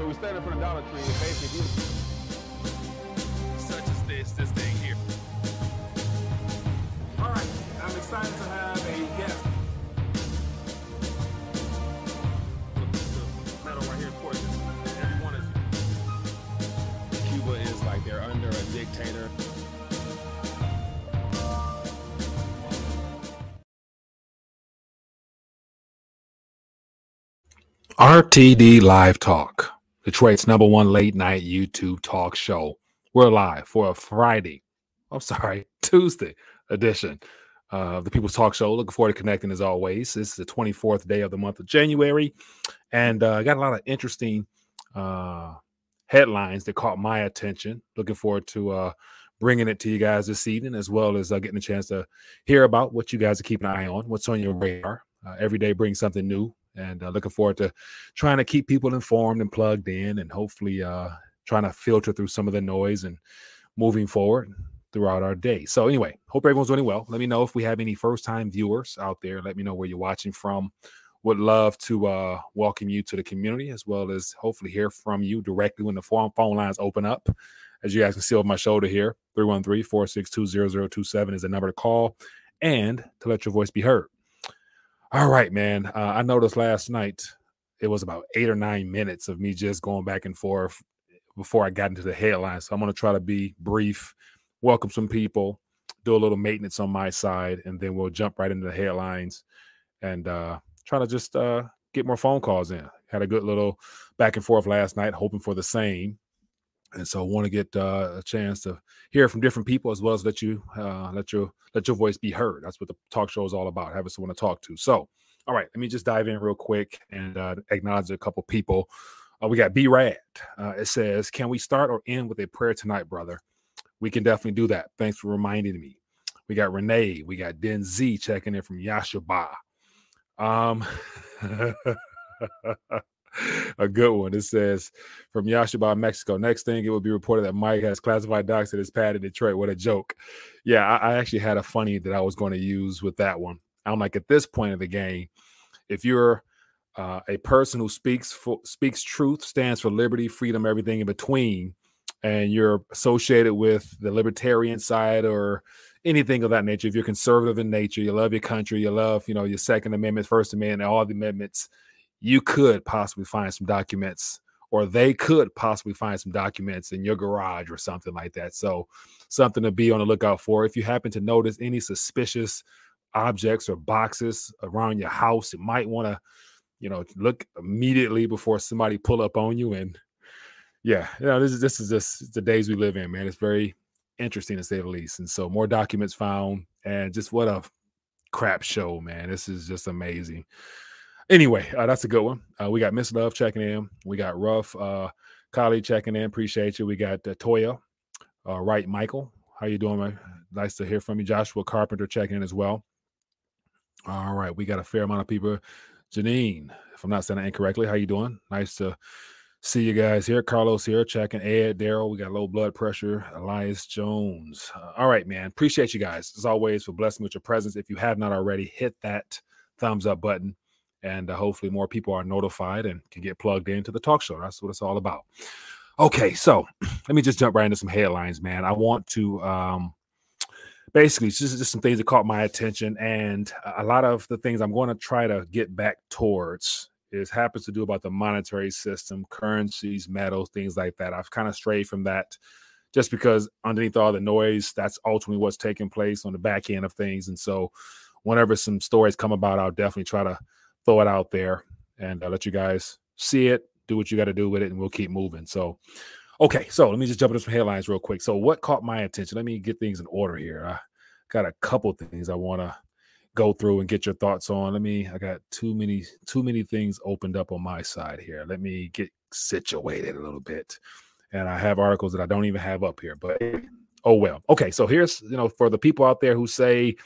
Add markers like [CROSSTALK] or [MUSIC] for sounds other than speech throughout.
So we stand in front of Dollar Tree, and basically, such as this, this thing here. All right, I'm excited to have a guest. Look, this is metal right here is poisonous. Every is. Cuba is like they're under a dictator. RTD Live Talk, Detroit's number one late night YouTube talk show. We're live for a Friday, I'm sorry, [LAUGHS] Tuesday edition of the People's Talk Show. Looking forward to connecting as always. This is the 24th day of the month of January, and uh, I got a lot of interesting uh, headlines that caught my attention. Looking forward to uh, bringing it to you guys this evening, as well as uh, getting a chance to hear about what you guys are keeping an eye on, what's on your radar. Uh, every day brings something new, and uh, looking forward to trying to keep people informed and plugged in, and hopefully uh, trying to filter through some of the noise and moving forward throughout our day. So, anyway, hope everyone's doing well. Let me know if we have any first time viewers out there. Let me know where you're watching from. Would love to uh, welcome you to the community as well as hopefully hear from you directly when the phone, lines open up. As you guys can see over my shoulder here, 313 462 0027 is the number to call and to let your voice be heard. All right, man. Uh, I noticed last night it was about eight or nine minutes of me just going back and forth before I got into the headlines. So I'm going to try to be brief, welcome some people, do a little maintenance on my side, and then we'll jump right into the headlines and uh, try to just uh, get more phone calls in. Had a good little back and forth last night, hoping for the same. And so, I want to get uh, a chance to hear from different people as well as let you uh, let your let your voice be heard. That's what the talk show is all about, having someone to talk to. So, all right, let me just dive in real quick and uh, acknowledge a couple people. Uh, we got B Rad. Uh, it says, "Can we start or end with a prayer tonight, brother?" We can definitely do that. Thanks for reminding me. We got Renee. We got Den Z checking in from Yashaba. Um, [LAUGHS] a good one. It says from Yashaba, Mexico. Next thing, it will be reported that Mike has classified docs at his pad in Detroit. What a joke. Yeah, I, I actually had a funny that I was going to use with that one. I'm like, at this point of the game, if you're uh, a person who speaks for, speaks truth, stands for liberty, freedom, everything in between, and you're associated with the libertarian side or anything of that nature, if you're conservative in nature, you love your country, you love, you know, your Second Amendment, First Amendment, all the amendments, you could possibly find some documents, or they could possibly find some documents in your garage or something like that. So, something to be on the lookout for. If you happen to notice any suspicious objects or boxes around your house, you might want to, you know, look immediately before somebody pull up on you. And yeah, you know, this is this is just the days we live in, man. It's very interesting to say the least. And so, more documents found, and just what a crap show, man. This is just amazing. Anyway, uh, that's a good one. Uh, we got Miss Love checking in. We got Rough uh, Collie checking in. Appreciate you. We got uh, Toya, uh, right, Michael. How you doing, man? Nice to hear from you. Joshua Carpenter checking in as well. All right, we got a fair amount of people. Janine, if I'm not saying that incorrectly, how you doing? Nice to see you guys here. Carlos here checking. Ed, Daryl, we got low blood pressure. Elias Jones. Uh, all right, man. Appreciate you guys as always for blessing with your presence. If you have not already, hit that thumbs up button and uh, hopefully more people are notified and can get plugged into the talk show. That's what it's all about. Okay, so [CLEARS THROAT] let me just jump right into some headlines, man. I want to um, basically just, just some things that caught my attention, and a lot of the things I'm going to try to get back towards is happens to do about the monetary system, currencies, metals, things like that. I've kind of strayed from that just because underneath all the noise, that's ultimately what's taking place on the back end of things. And so, whenever some stories come about, I'll definitely try to throw it out there and uh, let you guys see it, do what you got to do with it, and we'll keep moving. So, okay, so let me just jump into some headlines real quick. So, what caught my attention? Let me get things in order here. I got a couple things I want to go through and get your thoughts on. Let me. I got too many too many things opened up on my side here. Let me get situated a little bit, and I have articles that I don't even have up here, but oh well. Okay, so here's you know for the people out there who say, you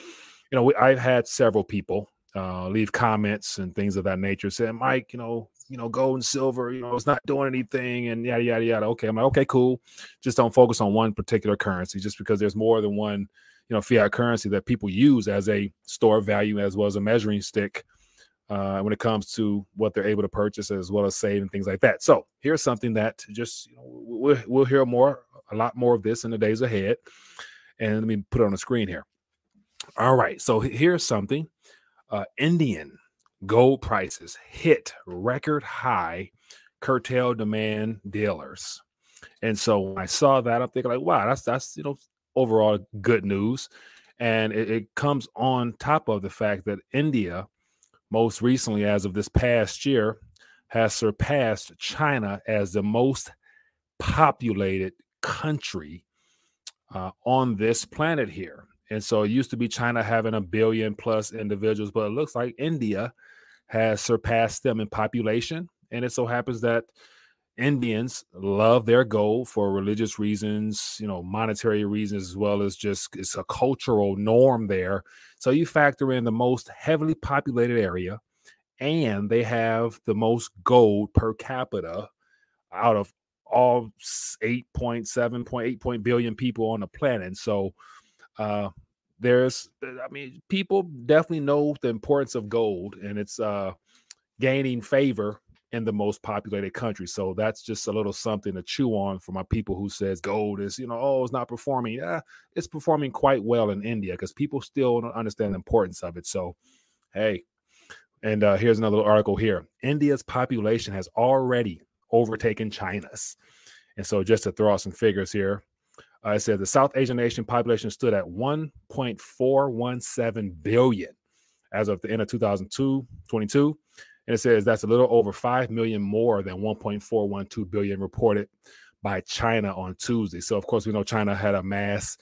know, I've had several people uh, leave comments and things of that nature, saying, Mike, you know, you know, gold and silver, you know, it's not doing anything and yada yada yada. Okay, I'm like, okay, cool. Just don't focus on one particular currency, just because there's more than one, you know, fiat currency that people use as a store of value as well as a measuring stick uh, when it comes to what they're able to purchase as well as save and things like that. So here's something that just you know, we'll, we'll hear more, a lot more of this in the days ahead. And let me put it on the screen here. All right, so here's something: uh, Indian gold prices hit record high, curtail demand dealers. And so when I saw that, I'm thinking like, wow, that's that's you know overall good news. And it, it comes on top of the fact that India most recently, as of this past year, has surpassed China as the most populated country uh, on this planet here. And so it used to be China having a billion plus individuals, but it looks like India has surpassed them in population. And it so happens that Indians love their gold for religious reasons, you know, monetary reasons, as well as just it's a cultural norm there. So you factor in the most heavily populated area, and they have the most gold per capita out of all 8.7.8 point billion people on the planet. So uh there's I mean, people definitely know the importance of gold and it's uh gaining favor in the most populated country. So that's just a little something to chew on for my people who says gold is, you know, oh, it's not performing. Yeah, it's performing quite well in India because people still don't understand the importance of it. So, hey, and uh, here's another article here. India's population has already overtaken China's. And so just to throw out some figures here, uh, I said the South Asian nation population stood at 1.417 billion as of the end of 2002, 22 and it says that's a little over 5 million more than 1.412 billion reported by China on Tuesday. So, of course, we know China had a mass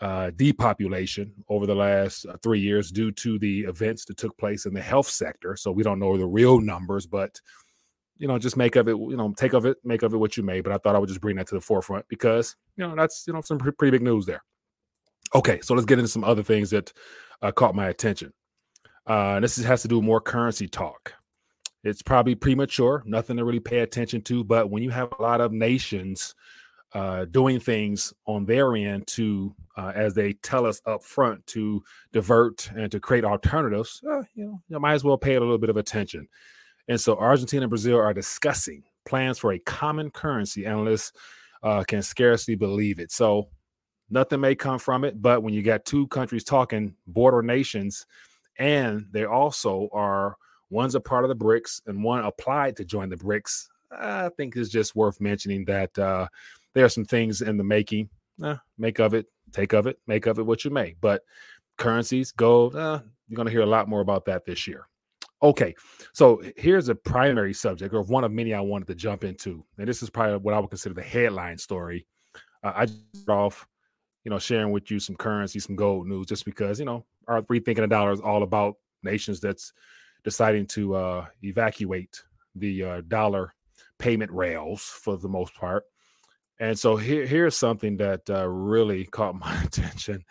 uh, depopulation over the last uh, three years due to the events that took place in the health sector. So, we don't know the real numbers, but you know, just make of it, you know, take of it, make of it what you may. But I thought I would just bring that to the forefront because, you know, that's, you know, some pretty big news there. Okay, so let's get into some other things that uh, caught my attention. Uh, this has to do with more currency talk it's probably premature, nothing to really pay attention to. But when you have a lot of nations uh, doing things on their end to, uh, as they tell us up front, to divert and to create alternatives, uh, you know, you might as well pay it a little bit of attention. And so Argentina and Brazil are discussing plans for a common currency. Analysts uh, can scarcely believe it. So nothing may come from it. But when you got two countries talking, border nations, and they also are One's a part of the BRICS and one applied to join the BRICS. I think it's just worth mentioning that uh, there are some things in the making. Eh, make of it, take of it, make of it what you may. But currencies, gold, uh, you're going to hear a lot more about that this year. Okay, so here's a primary subject, or one of many I wanted to jump into, and this is probably what I would consider the headline story. Uh, I just off, you know, sharing with you some currency, some gold news, just because you know our rethinking the dollar is all about nations that's deciding to uh, evacuate the uh, dollar payment rails for the most part. And so here, here's something that uh, really caught my [LAUGHS] attention.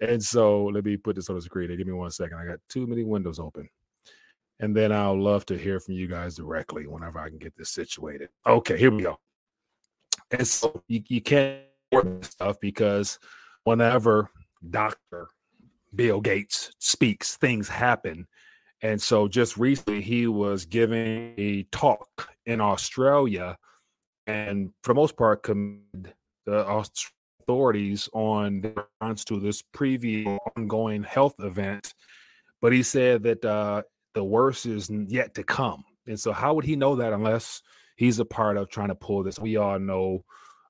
And so let me put this on the screen. Give me one second. I got too many windows open. And then I'll love to hear from you guys directly whenever I can get this situated. Okay, here we go. And so you, you can't stuff because whenever Dr. Bill Gates speaks, things happen and so just recently, he was giving a talk in Australia, and for the most part, commended the authorities on the response to this previous ongoing health event. But he said that uh, the worst is yet to come. And so, how would he know that unless he's a part of trying to pull this? We all know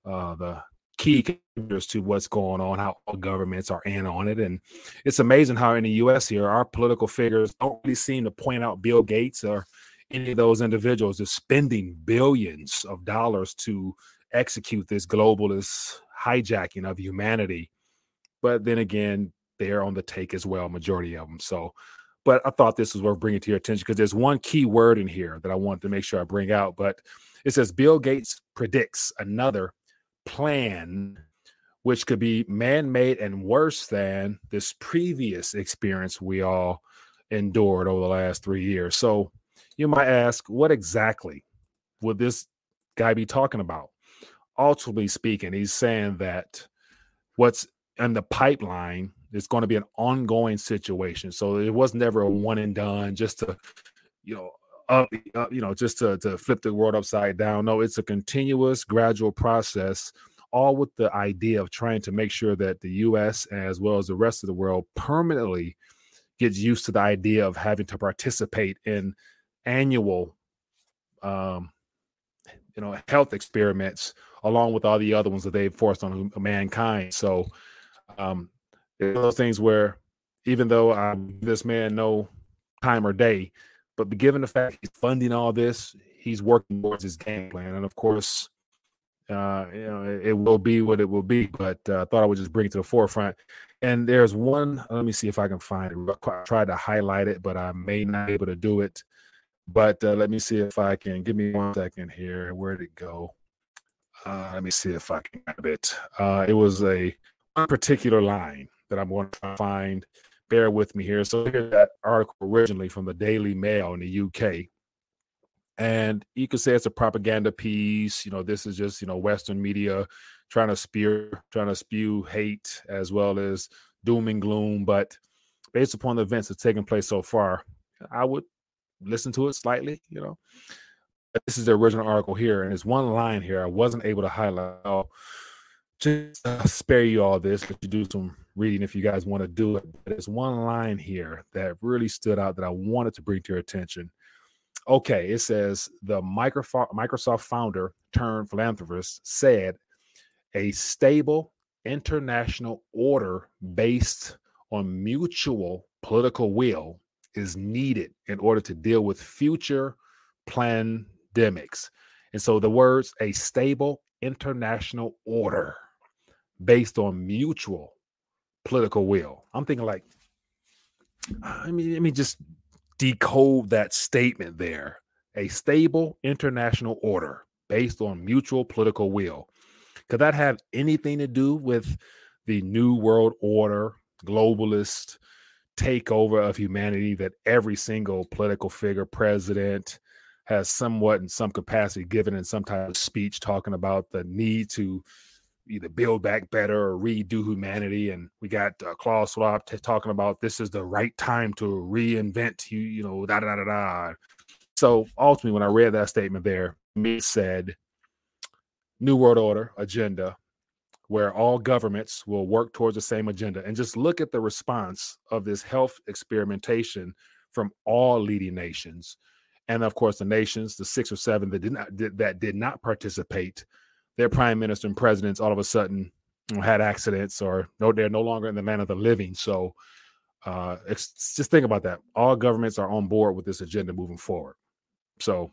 uh, the key contributors to what's going on, how all governments are in on it. And it's amazing how in the US here, our political figures don't really seem to point out Bill Gates or any of those individuals is spending billions of dollars to execute this globalist hijacking of humanity. But then again, they're on the take as well, majority of them. So, but I thought this was worth bringing to your attention because there's one key word in here that I want to make sure I bring out. But it says Bill Gates predicts another plan which could be man-made and worse than this previous experience we all endured over the last three years. So you might ask, what exactly would this guy be talking about? Ultimately speaking, he's saying that what's in the pipeline it's going to be an ongoing situation. So it was never a one and done, just to, you know, up, up, you know, just to, to flip the world upside down. No, it's a continuous, gradual process, all with the idea of trying to make sure that the U.S. as well as the rest of the world permanently gets used to the idea of having to participate in annual, um, you know, health experiments along with all the other ones that they've forced on mankind. So, um, it's those things where even though I'm this man no time or day, but given the fact he's funding all this, he's working towards his game plan. And of course, uh, you know, it, it, will be what it will be. But uh, I thought I would just bring it to the forefront. And there's one. Let me see if I can find it. I tried to highlight it, but I may not be able to do it. But uh, let me see if I can. Give me one second here. Where'd it go? Uh, let me see if I can grab it. Uh, it was a particular line that I'm going to find. Bear with me here. So here's that article originally from the Daily Mail in the UK. And you could say it's a propaganda piece. You know, this is just, you know, Western media trying to spear, trying to spew hate as well as doom and gloom. But based upon the events that's taken place so far, I would listen to it slightly, you know. But this is the original article here, and there's one line here I wasn't able to highlight. I'll just uh, spare you all this, but you do some reading if you guys want to do it. But there's one line here that really stood out that I wanted to bring to your attention. Okay, it says the Microsoft founder turned philanthropist said a stable international order based on mutual political will is needed in order to deal with future pandemics. And so the words a stable international order based on mutual political will. I'm thinking like, I mean, let me just decode that statement there. A stable international order based on mutual political will. Could that have anything to do with the new world order, globalist takeover of humanity that every single political figure, president, has somewhat in some capacity given in some type of speech talking about the need to either build back better or redo humanity. And we got uh, Klaus Schwab t- talking about this is the right time to reinvent you, you know, da da da da. So ultimately, when I read that statement there, me said, New World Order agenda, where all governments will work towards the same agenda. And just look at the response of this health experimentation from all leading nations. And of course, the nations, the six or seven that did not that did not participate their prime minister and presidents all of a sudden had accidents or no, they're no longer in the land of the living. So uh, just think about that. All governments are on board with this agenda moving forward. So,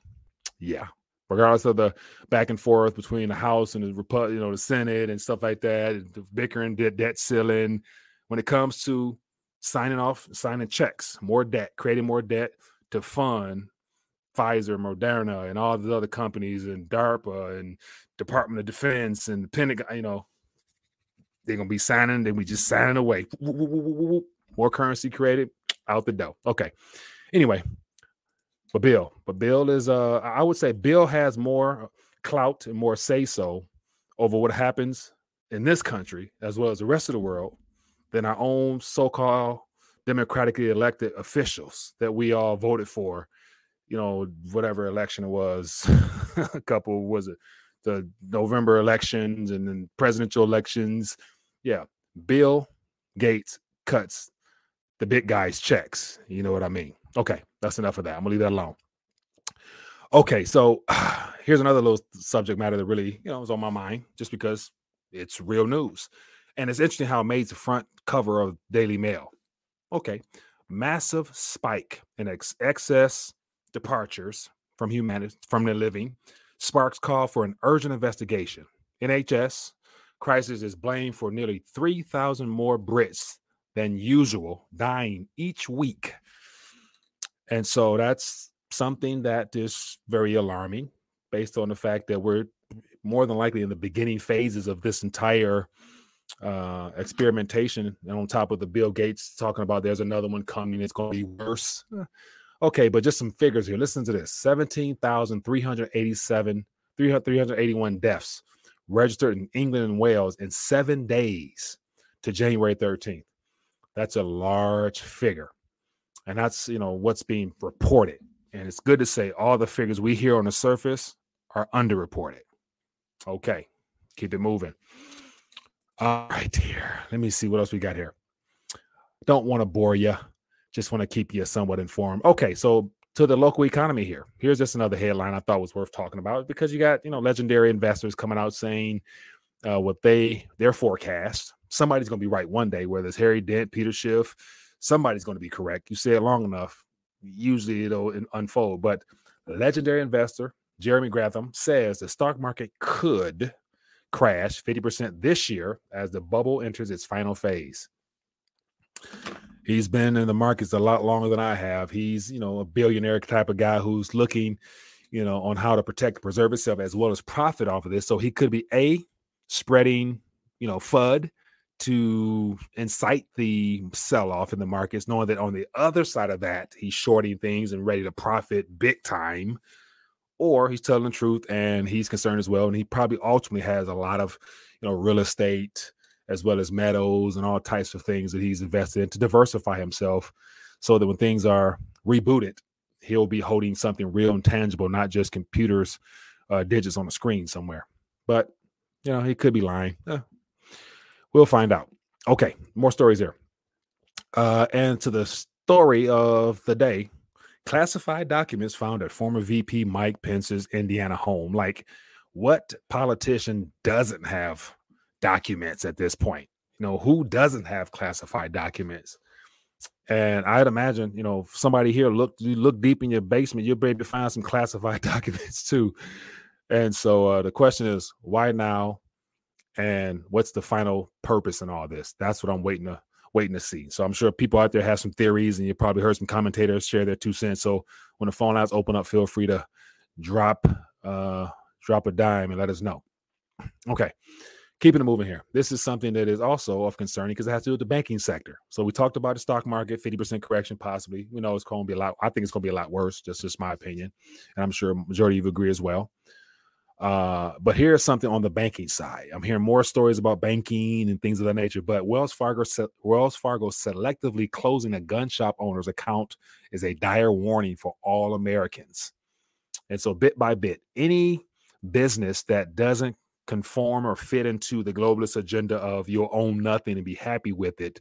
yeah, regardless of the back and forth between the House and the Republic, you know, the Senate and stuff like that, bickering, debt, debt ceiling. When it comes to signing off, signing checks, more debt, creating more debt to fund Pfizer, Moderna, and all the other companies, and DARPA, and Department of Defense, and the Pentagon. You know, they're gonna be signing. Then we just signing away. More currency created, out the door. Okay. Anyway, but Bill, but Bill is uh, I would say Bill has more clout and more say so over what happens in this country as well as the rest of the world than our own so-called democratically elected officials that we all voted for you know, whatever election it was, [LAUGHS] a couple was it the November elections and then presidential elections. Yeah, Bill Gates cuts the big guys checks. You know what I mean? Okay, that's enough of that. I'm gonna leave that alone. Okay, so [SIGHS] here's another little subject matter that really, you know, was on my mind just because it's real news. And it's interesting how it made the front cover of Daily Mail. Okay, massive spike in ex- excess departures from humanity from the living sparks call for an urgent investigation. NHS crisis is blamed for nearly 3,000 more Brits than usual dying each week. And so that's something that is very alarming based on the fact that we're more than likely in the beginning phases of this entire uh experimentation and on top of the bill gates talking about there's another one coming it's going to be worse Okay, but just some figures here. Listen to this 17,387, 381 deaths registered in England and Wales in seven days to January 13th. That's a large figure. And that's, you know, what's being reported. And it's good to say all the figures we hear on the surface are underreported. Okay, keep it moving. All right, here. Let me see what else we got here. Don't want to bore you. Just want to keep you somewhat informed. Okay, so to the local economy here. Here's just another headline I thought was worth talking about because you got, you know, legendary investors coming out saying uh, what they their forecast. Somebody's going to be right one day, whether it's Harry Dent, Peter Schiff, somebody's going to be correct. You say it long enough, usually it'll unfold. But legendary investor Jeremy Grantham says the stock market could crash 50% this year as the bubble enters its final phase. He's been in the markets a lot longer than I have. He's, you know, a billionaire type of guy who's looking, you know, on how to protect, preserve itself as well as profit off of this. So he could be a spreading, you know, FUD to incite the sell off in the markets, knowing that on the other side of that, he's shorting things and ready to profit big time, or he's telling the truth and he's concerned as well. And he probably ultimately has a lot of, you know, real estate as well as meadows and all types of things that he's invested in to diversify himself so that when things are rebooted, he'll be holding something real and tangible, not just computers, uh, digits on a screen somewhere. But, you know, he could be lying. Eh, we'll find out. Okay, more stories here. Uh, and to the story of the day classified documents found at former VP Mike Pence's Indiana home. Like, what politician doesn't have documents at this point. You know, who doesn't have classified documents? And I'd imagine, you know, somebody here look you look deep in your basement, you'll be able to find some classified [LAUGHS] documents too. And so uh, the question is, why now? And what's the final purpose in all this? That's what I'm waiting to waiting to see. So I'm sure people out there have some theories, and you probably heard some commentators share their two cents. So when the phone lines open up, feel free to drop uh drop a dime and let us know. [CLEARS THROAT] Okay keeping it moving here. This is something that is also of concern because it has to do with the banking sector. So we talked about the stock market, 50% correction, possibly. We know it's going to be a lot. I think it's going to be a lot worse, just just my opinion. And I'm sure majority of you agree as well. Uh, but here's something on the banking side. I'm hearing more stories about banking and things of that nature. But Wells Fargo, Wells Fargo selectively closing a gun shop owner's account is a dire warning for all Americans. And so, bit by bit, any business that doesn't conform or fit into the globalist agenda of you'll own nothing and be happy with it.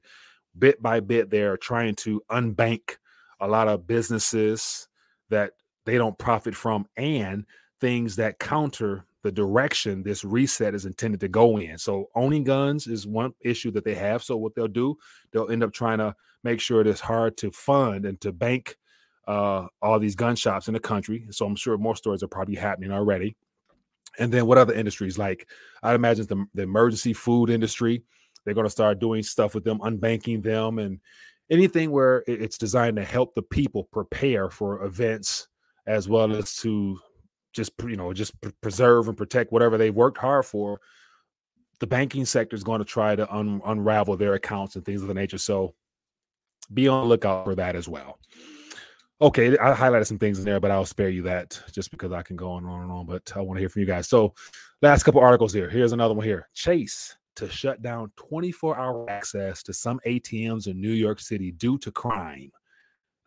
Bit by bit, they're trying to unbank a lot of businesses that they don't profit from and things that counter the direction this reset is intended to go in. So owning guns is one issue that they have. So what they'll do, they'll end up trying to make sure it is hard to fund and to bank uh, all these gun shops in the country. So I'm sure more stories are probably happening already. And then what other industries? Like I'd imagine the, the emergency food industry, they're going to start doing stuff with them, unbanking them, and anything where it's designed to help the people prepare for events as well as to just you know just preserve and protect whatever they worked hard for. The banking sector is going to try to un- unravel their accounts and things of the nature. So be on the lookout for that as well. Okay, I highlighted some things in there, but I'll spare you that just because I can go on and on and on. But I want to hear from you guys. So, last couple articles here. Here's another one here. Chase to shut down 24 hour access to some ATMs in New York City due to crime.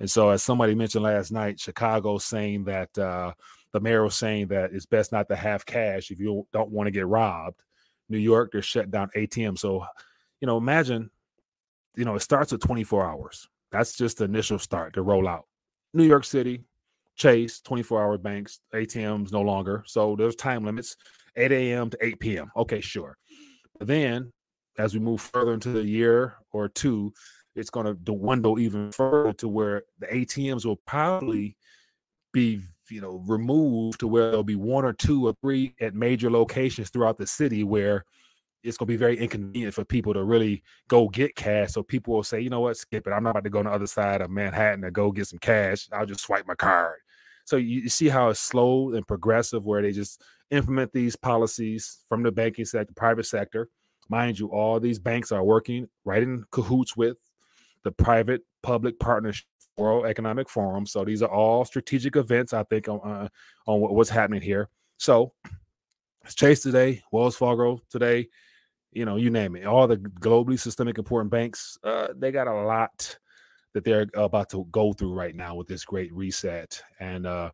And so, as somebody mentioned last night, Chicago saying that uh, the mayor was saying that it's best not to have cash if you don't want to get robbed. New York, they're shut down ATM. So, you know, imagine, you know, it starts with 24 hours. That's just the initial start to roll out. New York City, Chase, 24 hour banks, ATMs no longer. So there's time limits 8 a.m. to 8 p.m. Okay, sure. But then as we move further into the year or two, it's going to dwindle even further to where the ATMs will probably be, you know, removed to where there'll be one or two or three at major locations throughout the city where it's to be very inconvenient for people to really go get cash. So people will say, you know what, skip it. I'm not about to go on the other side of Manhattan to go get some cash. I'll just swipe my card. So you, you see how it's slow and progressive, where they just implement these policies from the banking sector, private sector. Mind you, all these banks are working right in cahoots with the private public partnership World Economic Forum. So these are all strategic events, I think, on, uh, on what's happening here. So it's Chase today, Wells Fargo today, you know, you name it. All the globally systemic important banks, uh, they got a lot that they're about to go through right now with this great reset and uh,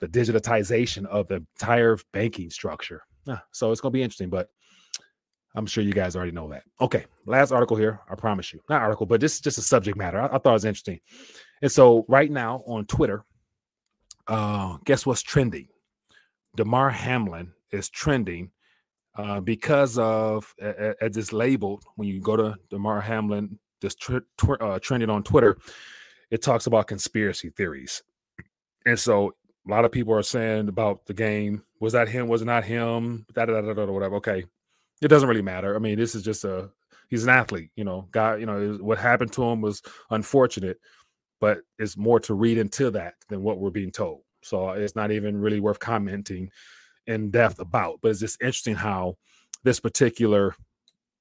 the digitization of the entire banking structure. So it's going to be interesting, but I'm sure you guys already know that. Okay, last article here. I promise you, not article, but this is just a subject matter. I, I thought it was interesting. And so right now on Twitter, uh, guess what's trending? Damar Hamlin is trending uh, because of as it's labeled when you go to Damar Hamlin this tr- tw- uh, trending on Twitter, it talks about conspiracy theories. And so a lot of people are saying about the game, was that him? Was it not him? Da, da, da, da, whatever. Okay. It doesn't really matter. I mean, this is just a he's an athlete, you know, guy, you know, what happened to him was unfortunate, but it's more to read into that than what we're being told. So it's not even really worth commenting in depth about. But it's just interesting how this particular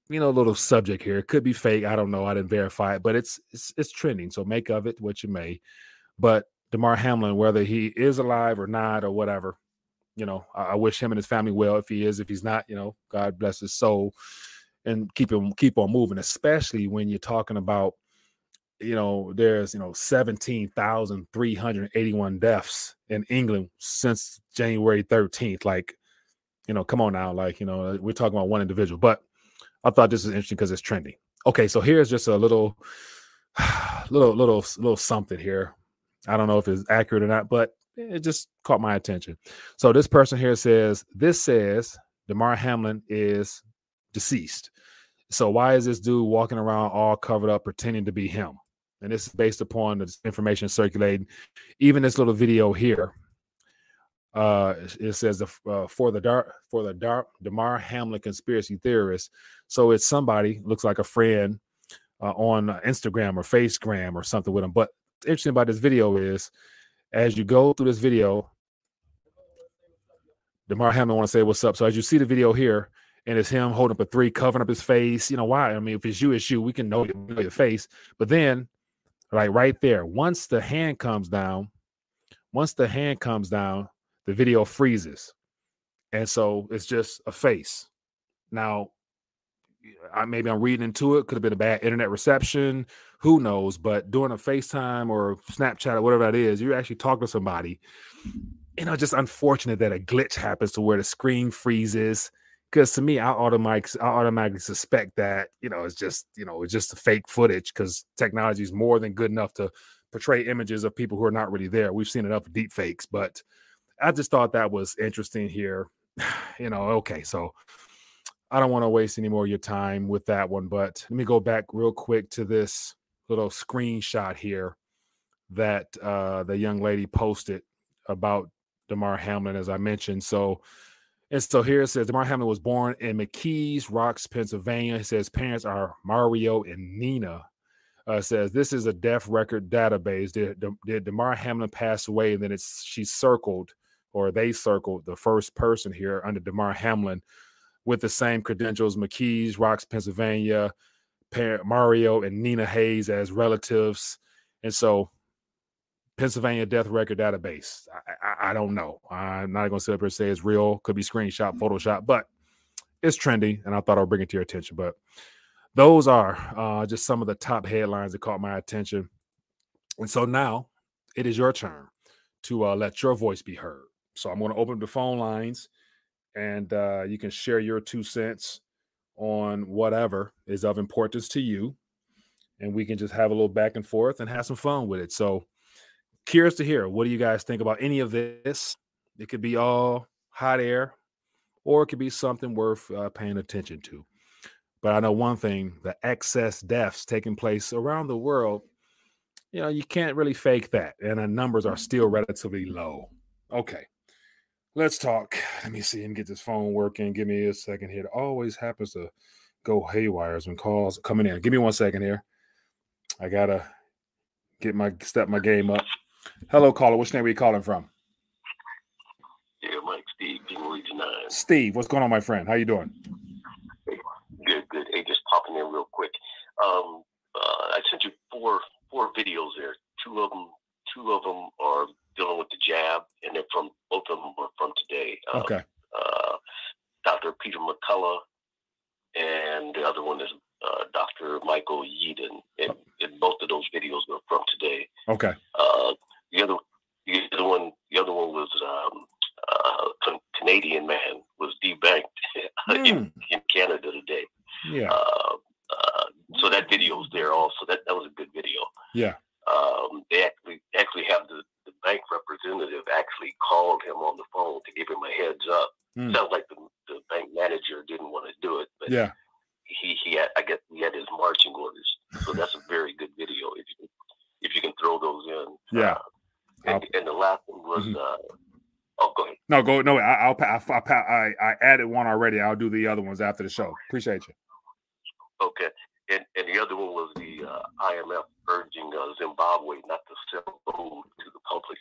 you know, little subject here. It could be fake. I don't know. I didn't verify it, but it's it's it's trending. So make of it what you may. But Damar Hamlin, whether he is alive or not or whatever, you know, I, I, wish him and his family well. If he is, if he's not, you know, God bless his soul, and keep him keep on moving. Especially when you're talking about, you know, there's you know seventeen thousand three hundred eighty-one deaths in England since January thirteenth. Like, you know, come on now, like you know, uh, we're talking about one individual, but I thought this was interesting because it's trending. Okay, so here's just a little, [SIGHS] little, little, little something here. I don't know if it's accurate or not, but it just caught my attention. So this person here says this says Damar Hamlin is deceased. So why is this dude walking around all covered up, pretending to be him? And this is based upon the information circulating. Even this little video here uh, it says uh, for the dark for the dark Damar Hamlin conspiracy theorist. So it's somebody looks like a friend uh, on Instagram or Facegram or something with him. But interesting about this video is, as you go through this video, Damar Hamlin want to say what's up. So as you see the video here, and it's him holding up a three, covering up his face. You know why? I mean, if it's you, it's you. We can know your face. But then, like right there, once the hand comes down, once the hand comes down, the video freezes. And so it's just a face. Now, I maybe I'm reading into it. Could have been a bad internet reception. Who knows? But doing a FaceTime or Snapchat or whatever that is, you're actually talking to somebody. You know, just unfortunate that a glitch happens to where the screen freezes. Because to me, I automatically, I automatically suspect that you know it's just you know it's just fake footage because technology is more than good enough to portray images of people who are not really there. We've seen enough deep fakes, but I just thought that was interesting here. [SIGHS] you know, okay, so I don't want to waste any more of your time with that one, but let me go back real quick to this little screenshot here that uh, the young lady posted about Damar Hamlin, as I mentioned. So, and so here it says Damar Hamlin was born in McKees Rocks, Pennsylvania. It says parents are Mario and Nina. Uh, says this is a death record database. Did, did Damar Hamlin pass away? And then it's she circled or they circled the first person here under Damar Hamlin with the same credentials McKees, Rocks, Pennsylvania, parent Mario, and Nina Hayes as relatives. And so, Pennsylvania death record database. I, I, I don't know. I'm not going to sit up here and say it's real. Could be screenshot, Photoshop, but it's trendy. And I thought I'll bring it to your attention. But those are uh, just some of the top headlines that caught my attention. And so now it is your turn to uh, let your voice be heard. So I'm going to open the phone lines and uh, you can share your two cents on whatever is of importance to you. And we can just have a little back and forth and have some fun with it. So, curious to hear what do you guys think about any of this? It could be all hot air or it could be something worth uh, paying attention to. But I know one thing the excess deaths taking place around the world, you know, you can't really fake that. And the numbers are still relatively low. Okay. Let's talk. Let me see and get this phone working. Give me a second here. It always happens to go haywire when calls coming in. Give me one second here. I gotta get my step my game up. Hello, caller. Which name are you calling from? Yeah, Mike, Steve, King Legion 9. Steve, what's going on, my friend? How you doing? Good, good. Hey, just popping in real quick. Um, uh, I sent you four four videos there. Two of them, two of them are dealing with the jab, and they're from both of them are from today. Um, okay. Uh, Dr. Peter McCullough, and the other one is uh, Dr. Michael Yeadon, and, oh. and both of those videos are from today. Okay. Yeah. he he had I guess he had his marching orders. So that's a very good video if you can, if you can throw those in. Yeah. Uh, and, and the last one was Mhm. uh, oh go ahead. No, go. No, I, I'll. pa- I, I, I, I added one already. I'll do the other ones after the show. Appreciate you. Okay. And, and the other one was the uh, IMF urging uh, Zimbabwe not to sell gold to the public.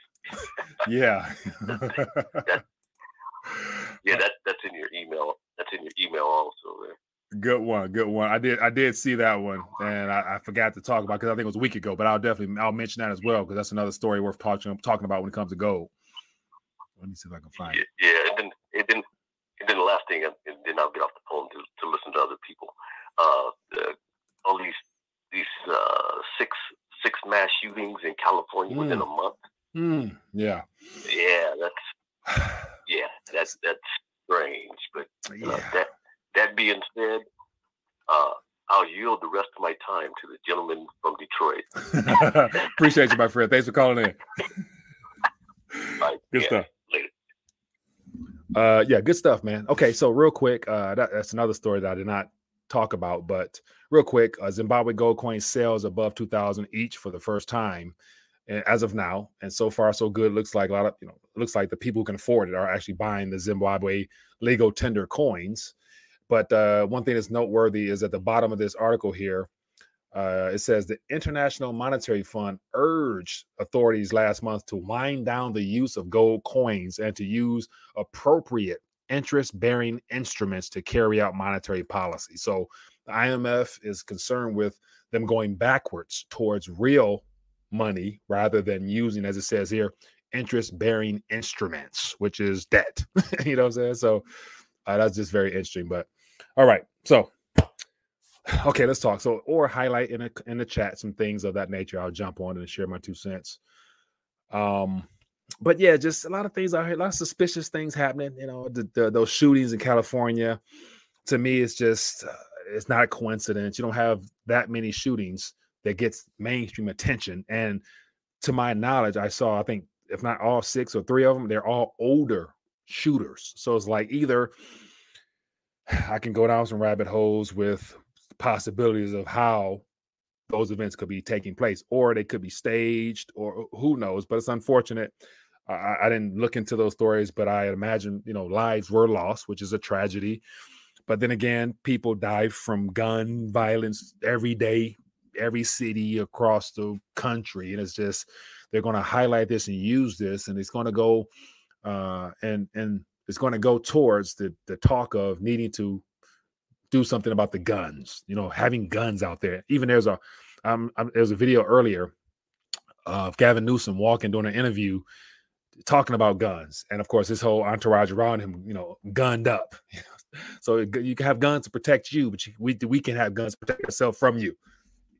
Yeah. [LAUGHS] Yeah, that that's in your email. That's in your email also. There. Good one, good one. I did, I did see that one, and I, I forgot to talk about because I think it was a week ago. But I'll definitely, I'll mention that as well because that's another story worth talking talking about when it comes to gold. Let me see if I can find Yeah, it. yeah, then and then and then the last thing, and and then I'll get off the phone to, to listen to other people. Uh, the, all these these uh, six six mass shootings in California within a month. Hmm. yeah, Yeah, that's yeah, that's that's strange. But uh, yeah. that that being said, uh, I'll yield the rest of my time to the gentleman from Detroit. [LAUGHS] Appreciate you, my friend. Thanks for calling in. Like, Good yeah, stuff. later. Uh, yeah, good stuff, man. Okay, so real quick, uh, that, that's another story that I did not talk about, but real quick, uh, Zimbabwe gold coin sales above two thousand each for the first time, and as of now, and so far so good. Looks like a lot of you know, looks like the people who can afford it are actually buying the Zimbabwe legal tender coins. But uh, one thing that's noteworthy is at the bottom of this article here, uh, it says the International Monetary Fund urged authorities last month to wind down the use of gold coins and to use appropriate interest bearing instruments to carry out monetary policy. So the IMF is concerned with them going backwards towards real money rather than using, as it says here, interest bearing instruments, which is debt. [LAUGHS] you know what I'm saying? So uh, that's just very interesting. But all right. So [SIGHS] okay, let's talk. So or highlight in a, in the chat some things of that nature. I'll jump on and share my two cents. Um but yeah, just a lot of things out here, a lot of suspicious things happening. You know, the, the, those shootings in California. To me, it's just uh, it's not a coincidence. You don't have that many shootings that gets mainstream attention. And to my knowledge, I saw I think if not all six or three of them, they're all older shooters. So it's like either [SIGHS] I can go down some rabbit holes with possibilities of how those events could be taking place, or they could be staged, or who knows. But it's unfortunate. I, I didn't look into those stories, but I imagine you know lives were lost, which is a tragedy. But then again, people die from gun violence every day, every city across the country, and it's just they're going to highlight this and use this, and it's going to go uh, and and it's going to go towards the the talk of needing to do something about the guns. You know, having guns out there. Even there's a um, um there's a video earlier of Gavin Newsom walking during an interview talking about guns, and of course his whole entourage around him, you know, gunned up. [LAUGHS] so you can have guns to protect you, but you, we we can have guns to protect ourselves from you.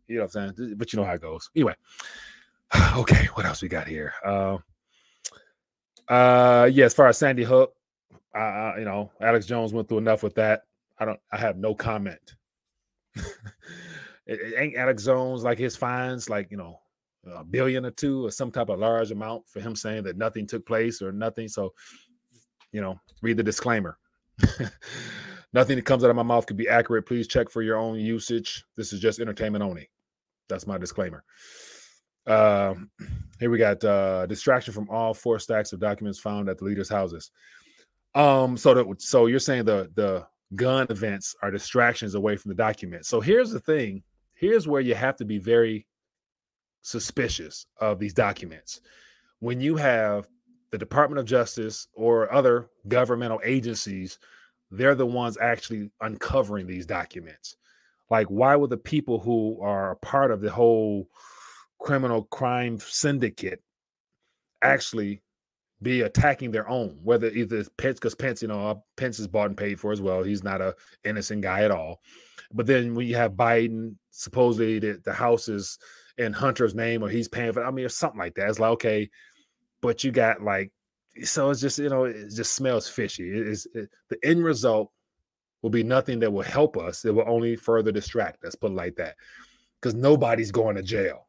You know what I'm saying? But you know how it goes. Anyway, [SIGHS] okay, what else we got here? Uh, uh, yeah, as far as Sandy Hook, uh, you know, Alex Jones went through enough with that. I don't. I have no comment. [LAUGHS] it, it ain't Alex Jones like his fines, like you know, a billion or two or some type of large amount for him saying that nothing took place or nothing. So, you know, read the disclaimer. [LAUGHS] nothing that comes out of my mouth could be accurate. Please check for your own usage. This is just entertainment only. That's my disclaimer. Um, here we got uh, distraction from all four stacks of documents found at the leaders' houses. Um, so that so you're saying the the gun events are distractions away from the document. So here's the thing. Here's where you have to be very suspicious of these documents. When you have the Department of Justice or other governmental agencies, they're the ones actually uncovering these documents. Like, why would the people who are a part of the whole criminal crime syndicate actually be attacking their own, whether either Pence, because Pence, you know, uh, Pence is bought and paid for as well. He's not a innocent guy at all. But then when you have Biden, supposedly the, the house is in Hunter's name or he's paying for, I mean, or something like that. It's like, okay, but you got like so it's just you know it just smells fishy. It is it, the end result will be nothing that will help us. It will only further distract us. Put it like that, because nobody's going to jail.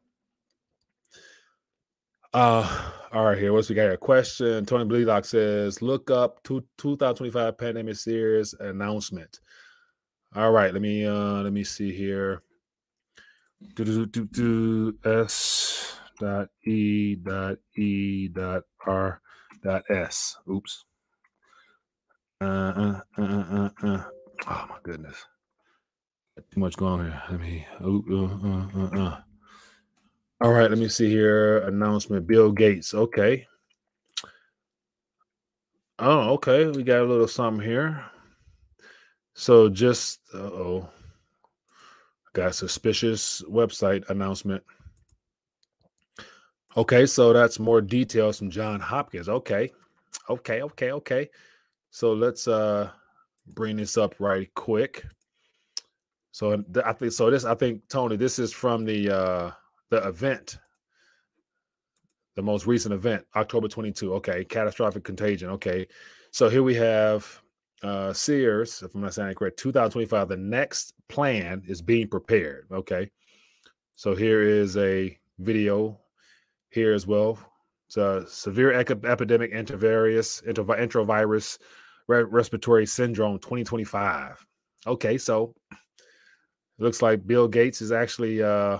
Uh, all right, here. What's we got here? Question. Tony Bleedock says, look up two, 2025 pandemic series announcement. All right, let me uh let me see here. Do do do do s dot e dot e dot r dot s. Oops. Uh uh uh uh uh. Oh my goodness. Too much going on here. Let me. Uh, uh, uh, uh. All right, let me see here. Announcement Bill Gates. Okay. Oh, okay. We got a little something here. So just oh, got suspicious website announcement. Okay, so that's more details from John Hopkins. Okay. Okay, okay, okay. So let's uh bring this up right quick. So I think so this I think Tony this is from the uh the event, the most recent event, October 22. Okay, catastrophic contagion. Okay, so here we have uh SEERS, if I'm not saying it correct, 2025. The next plan is being prepared. Okay, so here is a video here as well. It's a severe epidemic enterovirus, enterovirus respiratory syndrome 2025. Okay, so it looks like Bill Gates is actually uh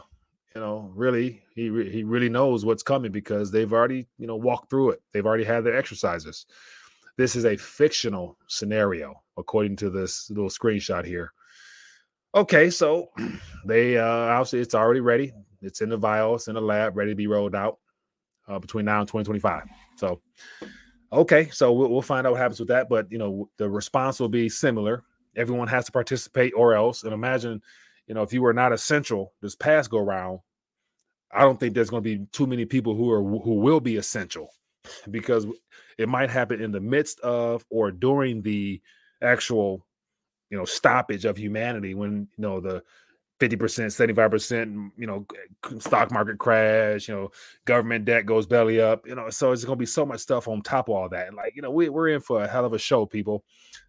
you know, really, he re- he really knows what's coming because they've already, you know, walked through it. They've already had their exercises. This is a fictional scenario, according to this little screenshot here. Okay, so [CLEARS THROAT] they uh obviously it's already ready. It's in the vial, it's in the lab, ready to be rolled out uh, between now and 2025. So, okay, so we'll, we'll find out what happens with that. But you know, the response will be similar. Everyone has to participate, or else. And imagine you know, if you were not essential this past go round, I don't think there's going to be too many people who are who will be essential [LAUGHS] because it might happen in the midst of or during the actual, you know, stoppage of humanity when you know the 50%, 75%, mm, you know, stock market crash, you know, government debt goes belly up, you know, so it's going to be so much stuff on top of all that. Like, you know, we, we're in for a hell of a show, people.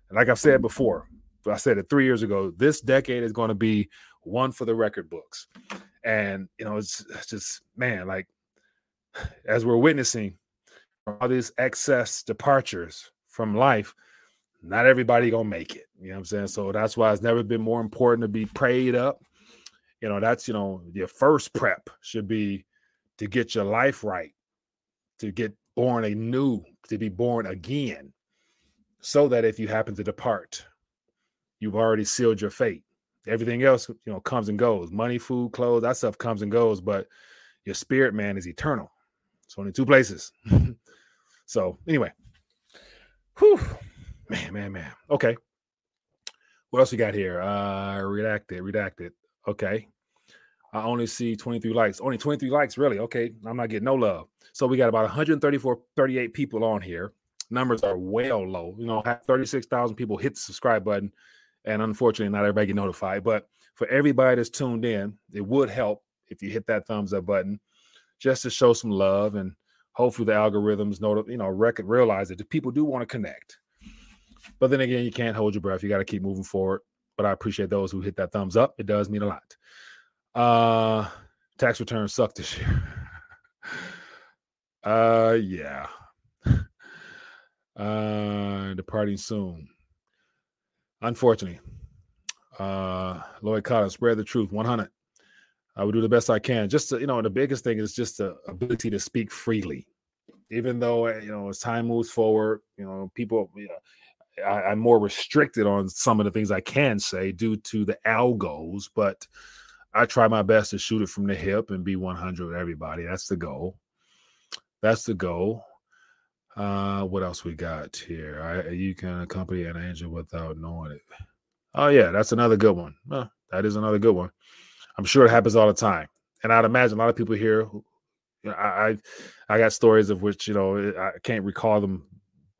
And like I've said before, I said it three years ago. This decade is going to be one for the record books, and you know, it's, it's just man, like as we're witnessing all these excess departures from life, not everybody gonna make it. You know what I'm saying? So that's why it's never been more important to be prayed up. You know, that's you know, your first prep should be to get your life right, to get born anew, to be born again, so that if you happen to depart, you've already sealed your fate. Everything else, you know, comes and goes. Money, food, clothes, that stuff comes and goes, but your spirit man is eternal. It's only two places. [LAUGHS] so anyway, whew, man, man, man. Okay. What else we got here? Uh redacted, redacted. Okay. I only see 23 likes. Only 23 likes, really. Okay. I'm not getting no love. So we got about 134, 38 people on here. Numbers are well low. You know, 36,000 people hit the subscribe button and unfortunately, not everybody get notified. But for everybody that's tuned in, it would help if you hit that thumbs up button just to show some love and hopefully the algorithms know, you know, record realize that the people do want to connect. But then again, you can't hold your breath. You got to keep moving forward. But I appreciate those who hit that thumbs up. It does mean a lot. Uh tax returns suck this year. [LAUGHS] uh yeah. [LAUGHS] Uh departing soon. Unfortunately, uh, Lloyd Collins, spread the truth, 100. I will do the best I can. Just to, you know, the biggest thing is just the ability to speak freely, even though eh, you know as time moves forward, you know, people, you know, I, am more restricted on some of the things I can say due to the algos, but I try my best to shoot it from the hip and be 100 with everybody. That's the goal. That's the goal. Uh, what else we got here? I, you can accompany an angel without knowing it. Oh yeah, that's another good one. that is another good one. I'm sure it happens all the time, and I'd imagine a lot of people here. Who, you know, I, I, I got stories of which you know I can't recall them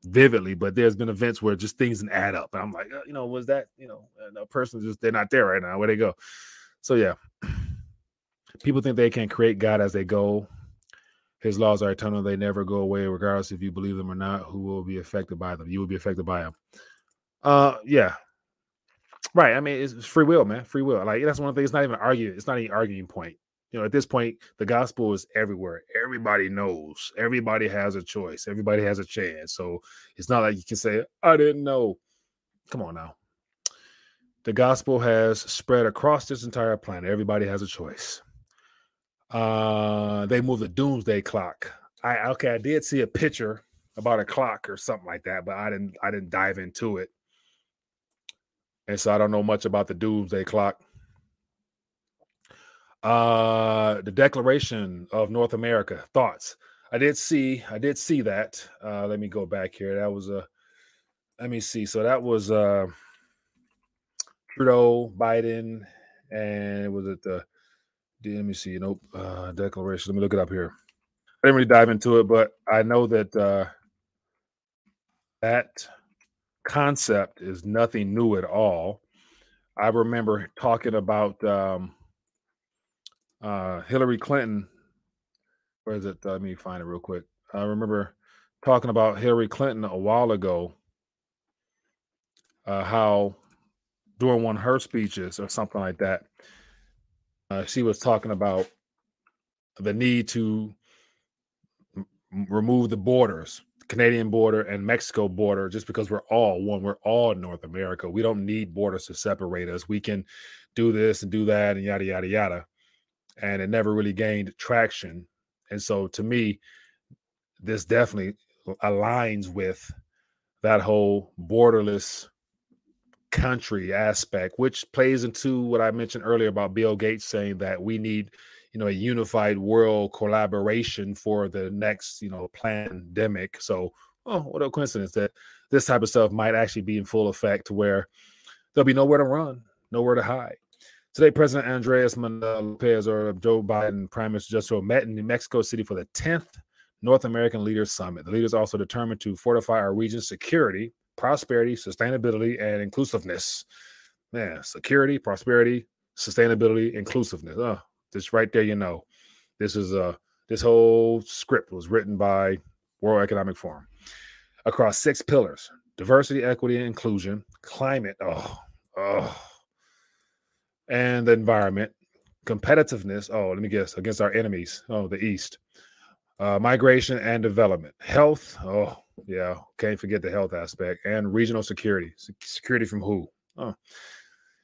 vividly, but there's been events where just things didn't add up, and I'm like, uh, you know, was that you know a person just they're not there right now? Where they go? So yeah, [CLEARS THROAT] people think they can create God as they go His laws are eternal; they never go away, regardless if you believe them or not. Who will be affected by them? You will be affected by them. Uh, yeah, right. I mean, it's free will, man. Free will. Like that's one thing. It's not even an argument. It's not an arguing point. You know, at this point, the gospel is everywhere. Everybody knows. Everybody has a choice. Everybody has a chance. So it's not like you can say, "I didn't know." Come on now. The gospel has spread across this entire planet. Everybody has a choice. Uh, they moved the doomsday clock. I okay, I did see a picture about a clock or something like that, but I didn't I didn't dive into it. And so I don't know much about the doomsday clock. Uh the Declaration of North America. Thoughts. I did see, I did see that. Uh let me go back here. That was a let me see. So that was uh Trudeau, Biden, and was it the let me see, nope, uh declaration. Let me look it up here. I didn't really dive into it, but I know that uh that concept is nothing new at all. I remember talking about um uh Hillary Clinton. Where is it? Let me find it real quick. I remember talking about Hillary Clinton a while ago. Uh, how during one of her speeches or something like that, uh, she was talking about the need to m- remove the borders, Canadian border and Mexico border, just because we're all one. We're all North America. We don't need borders to separate us. We can do this and do that and yada yada yada. And it never really gained traction. And so, to me, this definitely aligns with that whole borderless country aspect, which plays into what I mentioned earlier about Bill Gates saying that we need, you know, a unified world collaboration for the next, you know, pandemic. So, oh, what a coincidence that this type of stuff might actually be in full effect where there'll be nowhere to run, nowhere to hide. Today, President Andres Manuel Lopez or Joe Biden, Prime Minister Justin met in New Mexico City for the 10th North American Leaders Summit. The leaders also determined to fortify our region's security prosperity, sustainability, and inclusiveness. Man, security, prosperity, sustainability, inclusiveness. Oh, just right there, you know, this is a uh, this whole script was written by World Economic Forum across six pillars: diversity, equity, and inclusion, climate, oh, oh, and the environment, competitiveness. Oh, let me guess, against our enemies. Oh, the East, uh, migration and development, health. Oh, yeah, can't forget the health aspect and regional security. Security from who?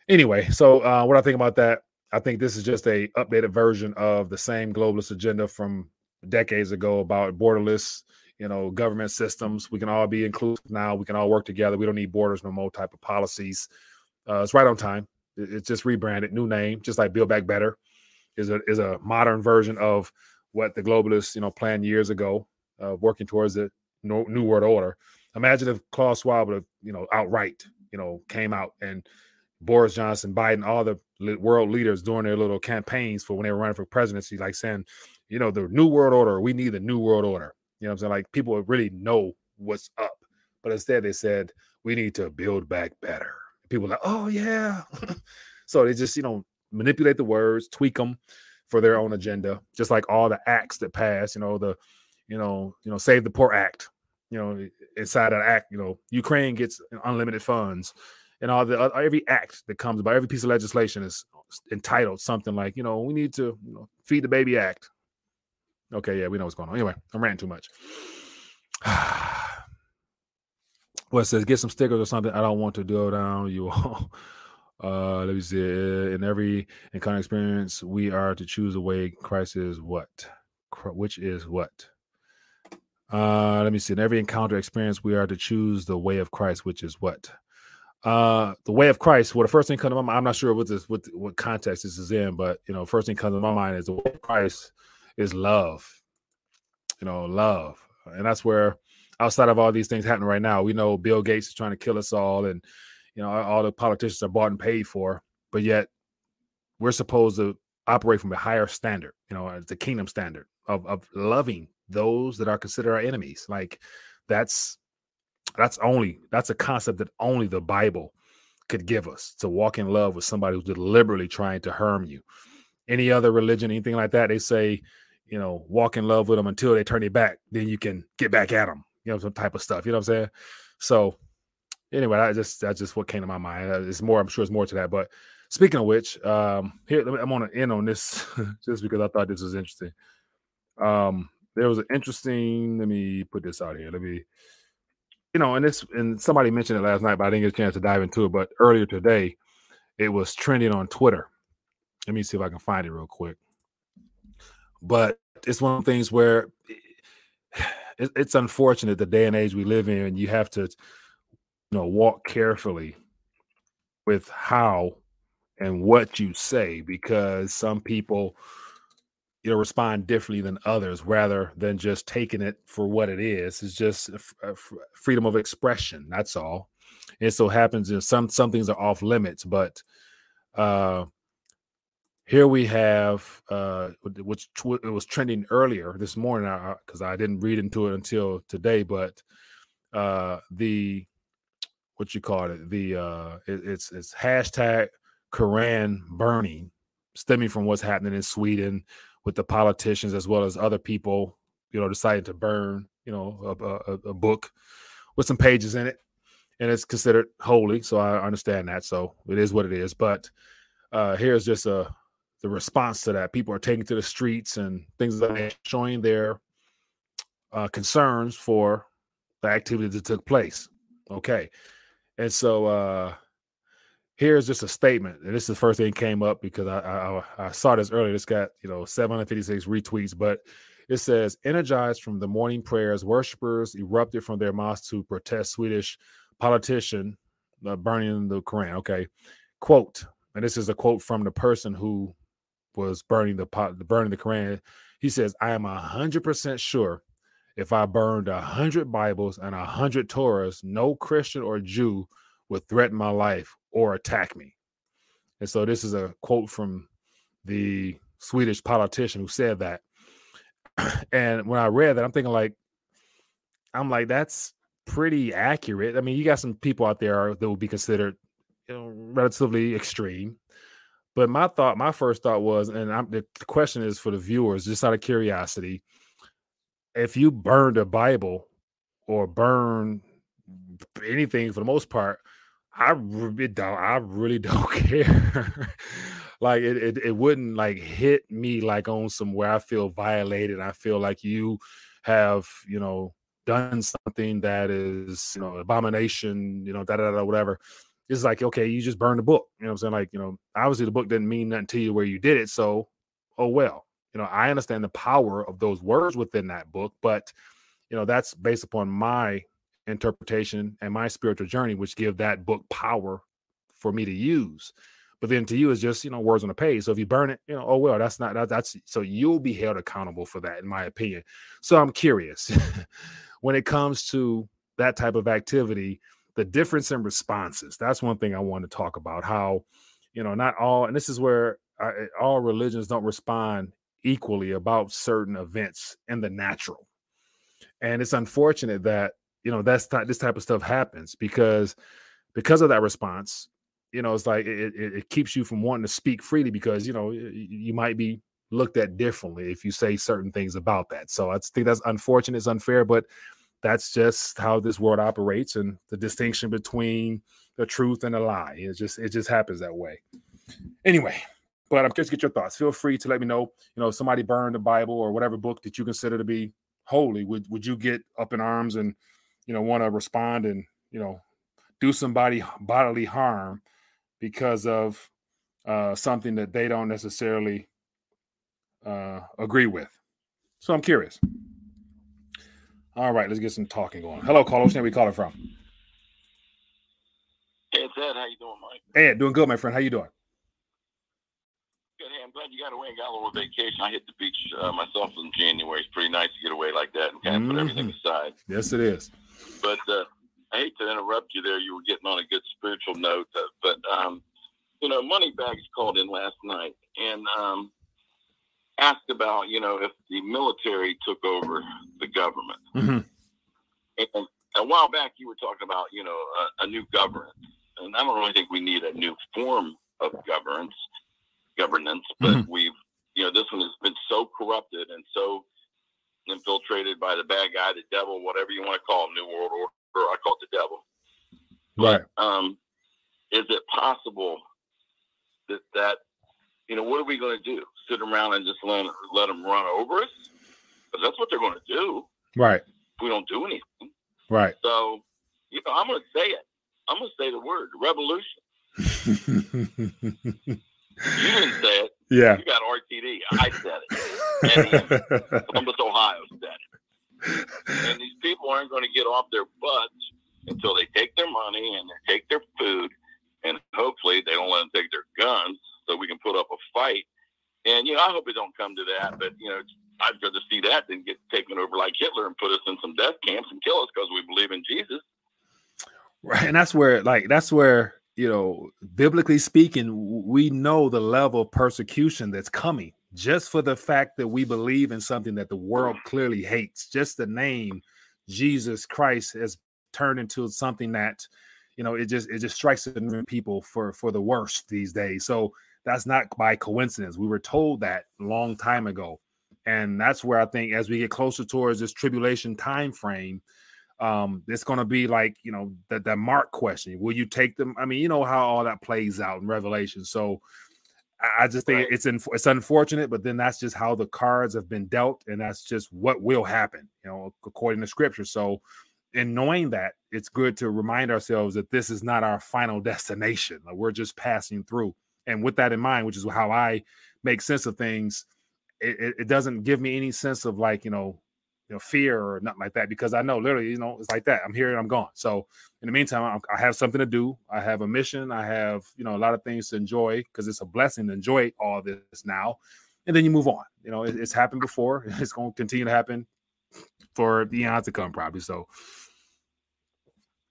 Anyway, so uh, what I think about that, I think this is just a updated version of the same globalist agenda from decades ago about borderless, you know, government systems. We can all be inclusive now. We can all work together. We don't need borders no more type of policies. Uh, it's right on time. It's just rebranded, new name, just like Build Back Better is a is a modern version of what the globalists, you know, planned years ago, uh, working towards it no, New World Order. Imagine if Klaus Schwab would have, you know, outright, you know, came out and Boris Johnson, Biden, all the world leaders doing their little campaigns for when they were running for presidency, like saying, you know, the New World Order, we need the New World Order. You know what I'm saying? Like people really know what's up. But instead they said, we need to build back better. People like, oh yeah. [LAUGHS] so they just, you know, manipulate the words, tweak them for their own agenda, just like all the acts that pass, you know, the you know, you know, Save the Poor Act. You know, inside that act, you know, Ukraine gets unlimited funds, and all the every act that comes about every piece of legislation is entitled something like, you know, we need to you know, feed the baby act. Okay, yeah, we know what's going on. Anyway, I'm ranting too much. [SIGHS] well, it says get some stickers or something. I don't want to go down you all. [LAUGHS] Uh, let me see. In every encounter experience, we are to choose a way. Christ is what? Which is what? Uh, let me see. In every encounter experience, we are to choose the way of Christ, which is what? Uh, the way of Christ. Well, the first thing comes to my mind, I'm not sure what this what what context this is in, but you know, first thing comes to my mind is the way of Christ is love. You know, love, and that's where outside of all these things happening right now, we know Bill Gates is trying to kill us all, and you know, all the politicians are bought and paid for, but yet we're supposed to operate from a higher standard. You know, the kingdom standard of of loving those that are considered our enemies. Like that's that's only that's a concept that only the Bible could give us to walk in love with somebody who's deliberately trying to harm you. Any other religion, anything like that, they say, you know, walk in love with them until they turn their back. Then you can get back at them. You know, some type of stuff. You know what I'm saying? So anyway, I just that's just what came to my mind. Uh, It's more. I'm sure it's more to that. But speaking of which, um, here I'm to end on this [LAUGHS] just because I thought this was interesting. Um, there was an interesting. Let me put this out here. Let me, you know, and this and somebody mentioned it last night, but I didn't get a chance to dive into it. But earlier today, it was trending on Twitter. Let me see if I can find it real quick. But it's one of the things where [SIGHS] it, it's unfortunate the day and age we live in. And you have to, you know, walk carefully with how and what you say because some people know respond differently than others rather than just taking it for what it is. It's just freedom of expression that's all. It so happens that some some things are off limits but uh here we have uh which tw- it was trending earlier this morning because I, didn't read into it until today but uh the what you call it the uh it, it's it's hashtag Quran burning stemming from what's happening in Sweden with the politicians as well as other people you know deciding to burn you know a, a, a book with some pages in it. And it's considered holy so I understand that. So it is what it is. But uh here's just a the response to that. People are taking to the streets and things like that showing their uh concerns for the activity that took place. Okay. And so uh here's just a statement, and this is the first thing came up because I, I I saw this earlier. This got you know 756 retweets, but it says energized from the morning prayers, worshippers erupted from their mosques to protest Swedish politician uh, burning the Quran. Okay, quote, and this is a quote from the person who was burning the pot, burning the Quran. He says, "I am hundred percent sure." If I burned a hundred Bibles and a hundred Torahs, no Christian or Jew would threaten my life or attack me. And so this is a quote from the Swedish politician who said that. [CLEARS THROAT] And when I read that, I'm thinking like, I'm like, that's pretty accurate. I mean, you got some people out there that would be considered, you know, relatively extreme. But my thought, my first thought was, and I'm, the question is for the viewers, just out of curiosity, if you burned a Bible or burn anything for the most part, I really don't. I really [LAUGHS] don't care. like it, it, it wouldn't like hit me like on some where I feel violated. I feel like you have, you know, done something that is, you know, abomination. You know, da da da whatever. It's like okay, you just burned the book. You know what I'm saying? Like you know, obviously the book didn't mean nothing to you where you did it. So, oh well. You know, I understand the power of those words within that book, but you know that's based upon my interpretation and my spiritual journey, which give that book power for me to use. But then to you is just you know words on a page. So if you burn it, you know, oh well, that's not that, that's so you'll be held accountable for that, in my opinion. So I'm curious [LAUGHS] when it comes to that type of activity, the difference in responses. That's one thing I want to talk about. How you know not all, and this is where I, eh, all religions don't respond equally about certain events in the natural. And it's unfortunate that you know that's ty- this type of stuff happens because because of that response you know it's like it, it, it keeps you from wanting to speak freely because you know you might be looked at differently if you say certain things about that. So i think that's unfortunate it's unfair but that's just how this world operates and the distinction between the truth and a lie. It just it just happens that way. Anyway but i'm curious get your thoughts. Feel free to let me know you know somebody burned the bible or whatever book that you consider to be holy would would you get up in arms and you know want to respond and you know do somebody bodily harm because of uh something that they don't necessarily uh agree with so i'm curious all right let's get some talking going hello caller what's name we calling from Hey, it's Ed. How you doing, Mike? Ed, doing good my friend how you doing Good. Hey, I'm glad you got away and got a little vacation. I hit the beach uh, myself in January. It's pretty nice to get away like that and kind of put everything aside. yes it is But uh, I hate to interrupt you there. You were getting on a good spiritual note, uh, but um, you know, Moneybags called in last night and um, asked about you know if the military took over the government. Mhm. And a while back, you were talking about you know a, a new governance, and I don't really think we need a new form of governance, governance, but Mhm. we've you know, this one has been so corrupted and so infiltrated by the bad guy, the devil, whatever you want to call him, New World Order. I call it the devil. Right. Um, is it possible that that you know what are we going to do? Sit around and just let let them run over us? Because that's what they're going to do Right. if we don't do anything. Right. So, you know, I'm going to say it. I'm going to say the word revolution. [LAUGHS] You didn't say it. yeah. You got RTD. I said it. And [LAUGHS] Columbus, Ohio said it. And these people aren't going to get off their butts until they take their money and they take their food, and hopefully they don't let them take their guns so we can put up a fight. And you know, I hope it don't come to that, but you know, I'd rather see that than get taken over like Hitler and put us in some death camps and kill us because we believe in Jesus. Right. And that's where, like, that's where, you know, biblically speaking, we know the level of persecution that's coming just for the fact that we believe in something that the world clearly hates. Just the name Jesus Christ has turned into something that, you know, it just it just strikes people for for the worst these days. So that's not by coincidence. We were told that long time ago. And that's where I think as we get closer towards this tribulation time frame, um it's going to be like you know that that mark question will you take them i mean you know how all that plays out in revelation so i I just think Right. it's in, it's unfortunate but then that's just how the cards have been dealt and that's just what will happen you know according to scripture so in knowing that it's good to remind ourselves that this is not our final [LAUGHS] destination like we're just passing through and with that in mind which is how i make sense of things it, it, it doesn't give me any sense of like you know you know fear or nothing like that because I know literally you know it's like that I'm here and I'm gone. So in the meantime, I'm, I have something to do. I have a mission. I have you know a lot of things to enjoy because it's a blessing to enjoy all this now, and then you move on. You know it, it's happened before. [LAUGHS] It's going to continue to happen for the eons to come probably. So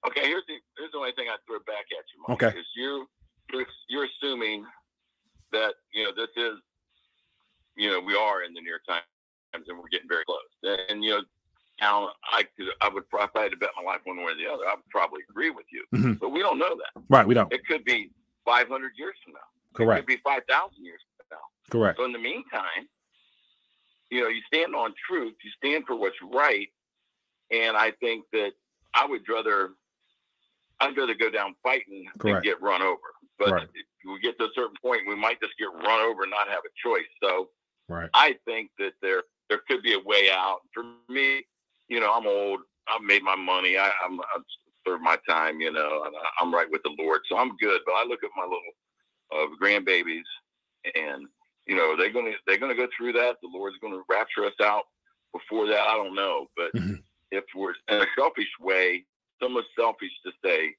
Okay, here's the here's the only thing I throw back at you, Mike. Okay. Is you you're, you're assuming that you know this is you know we are in the near times and we're getting very close. And, you know, now I could I would if I had to bet my life one way or the other, I would probably agree with you. Mhm. But we don't know that. right, we don't It could be 500 years from now. Correct. It could be 5,000 years from now. correct, So in the meantime, you know, you stand on truth, you stand for what's right, and I think that I would rather I'd rather go down fighting Correct. than get run over. But Right. if we get to a certain point, we might just get run over and not have a choice. So right, I think that there there could be a way out. For me, you know, I'm old. I've made my money. I, I'm I've served my time. You know, and I- I'm right with the Lord, so I'm good. But I look at my little uh, grandbabies, and you know, they're gonna they're gonna go through that. The Lord's gonna rapture us out before that. I don't know, but Mhm. if we're in a selfish way, someone's selfish to say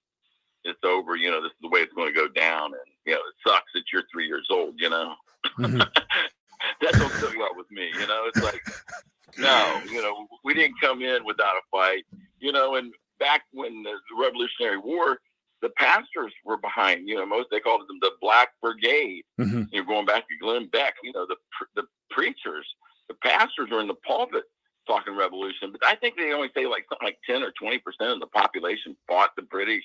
it's over. You know, this is the way it's going to go down, and you know, it sucks that you're three years old. You know, Mhm. [LAUGHS] that don't sit well with me. You know, it's like, no, you know, we didn't come in without a fight. You know, and back when the Revolutionary War, the pastors were behind. You know, most they called them the Black Brigade. Mhm. You're going back to Glenn Beck. You know, the the preachers, the pastors are in the pulpit talking revolution, but I think they only say like something like ten or twenty percent of the population fought the British,